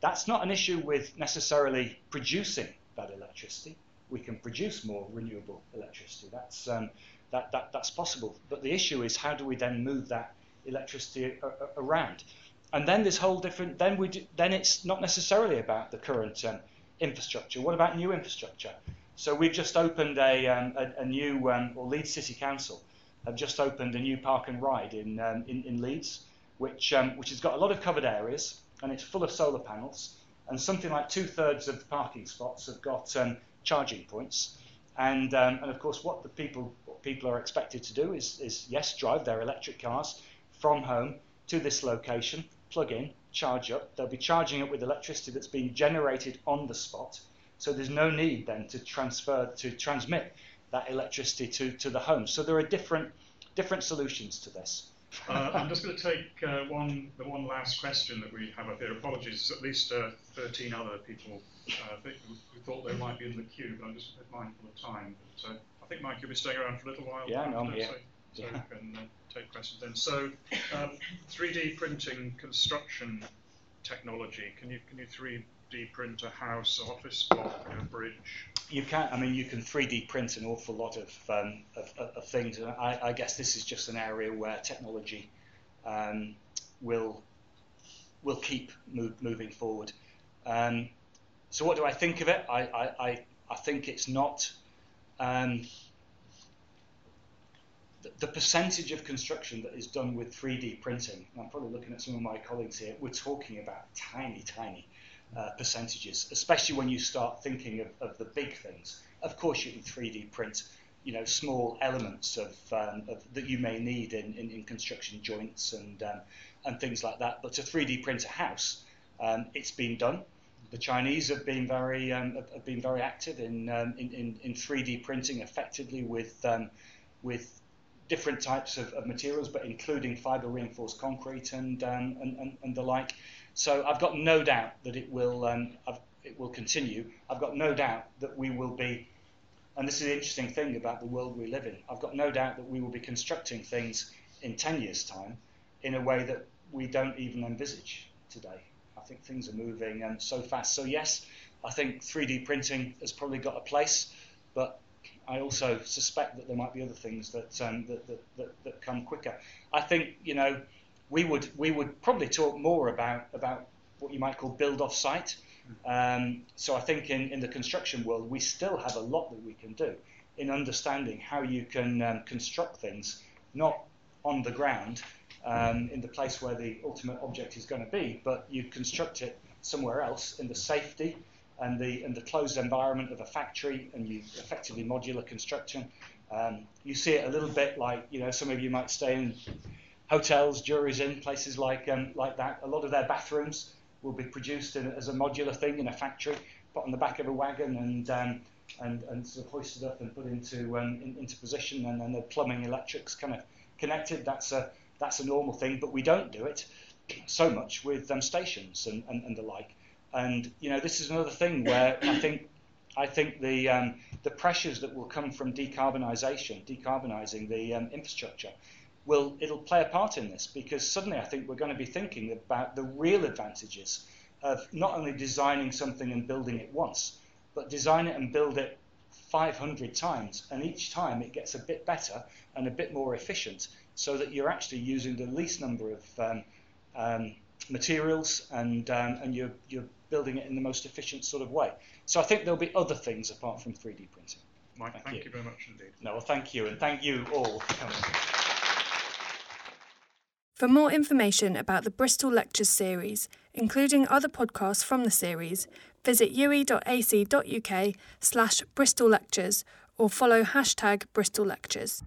That's not an issue with necessarily producing that electricity. We can produce more renewable electricity. That's, um, that, that, that's possible. But the issue is how do we then move that electricity around? And then this whole different, then we do, then it's not necessarily about the current um, infrastructure. What about new infrastructure? So we've just opened a, um, a, a, new, um, or Leeds City Council have just opened a new park and ride in, um, in, in, Leeds, which, um, which has got a lot of covered areas and it's full of solar panels. And something like two thirds of the parking spots have got um, charging points. And, and of course, what the people, what people are expected to do is, is, yes, drive their electric cars from home to this location plug in, charge up. They'll be charging up with electricity that's being generated on the spot. So there's no need then to transfer to transmit that electricity to, to the home. So there are different different solutions to this. Uh, I'm just going to take uh, one the one last question that we have up here. Apologies, at least uh, 13 other people uh, who thought they might be in the queue, but I'm just mindful of time. But uh, I think Mike, you'll be staying around for a little while. Yeah, no, I'm here. So, so yeah. we can uh, take questions then. So, um, 3D printing construction technology. Can you can you 3D print a house, office block, a bridge? You can. I mean, you can 3D print an awful lot of um, of, of, things, and I, I, guess this is just an area where technology um, will will keep move, moving forward. Um, so, what do I think of it? I I, I, think it's not. The percentage of construction that is done with 3D printing, I'm probably looking at some of my colleagues here, we're talking about tiny, tiny uh, percentages, especially when you start thinking of, of, the big things. Of course, you can 3D print, you know, small elements of, um, of that you may need in, in, in construction joints and um, and things like that. But to 3D print a house, um, it's been done. The Chinese have been very um, have been very active in, um, in, in, in 3D printing effectively with um, with different types of, of materials, but including fiber reinforced concrete and, um, and, and, and, the like. So I've got no doubt that it will, um, it will continue. I've got no doubt that we will be, and this is the interesting thing about the world we live in, I've got no doubt that we will be constructing things in 10 years' time in a way that we don't even envisage today. I think things are moving um, so fast. So, yes, I think 3D printing has probably got a place, but I also suspect that there might be other things that, um, that, that, that, that, come quicker. I think, you know, we would, we would probably talk more about, about what you might call build off site. Um, so I think in, in the construction world, we still have a lot that we can do in understanding how you can um, construct things, not on the ground, um, in the place where the ultimate object is going to be, but you construct it somewhere else in the safety and the and the closed environment of a factory, and you effectively modular construction. Um, you see it a little bit like you know some of you might stay in hotels, Jurys Inn, places like um, like that. A lot of their bathrooms will be produced in, as a modular thing in a factory, put on the back of a wagon and um, and, and sort of hoisted up and put into um, in, into position, and then the plumbing, electrics kind of connected. That's a that's a normal thing, but we don't do it so much with um, stations and, and, and the like. And you know, this is another thing where I think I think the um, the pressures that will come from decarbonisation, decarbonising the um, infrastructure, will it'll play a part in this because suddenly I think we're going to be thinking about the real advantages of not only designing something and building it once, but design it and build it 500 times, and each time it gets a bit better and a bit more efficient, so that you're actually using the least number of um, um, materials and um, and you're you're building it in the most efficient sort of way. So I think there'll be other things apart from 3D printing. Mike, thank, thank you. you. very much indeed. No, well, thank you, and thank you all for coming. For more information about the Bristol Lectures series, including other podcasts from the series, visit uwe.ac.uk slash Bristol Lectures or follow hashtag Bristol Lectures.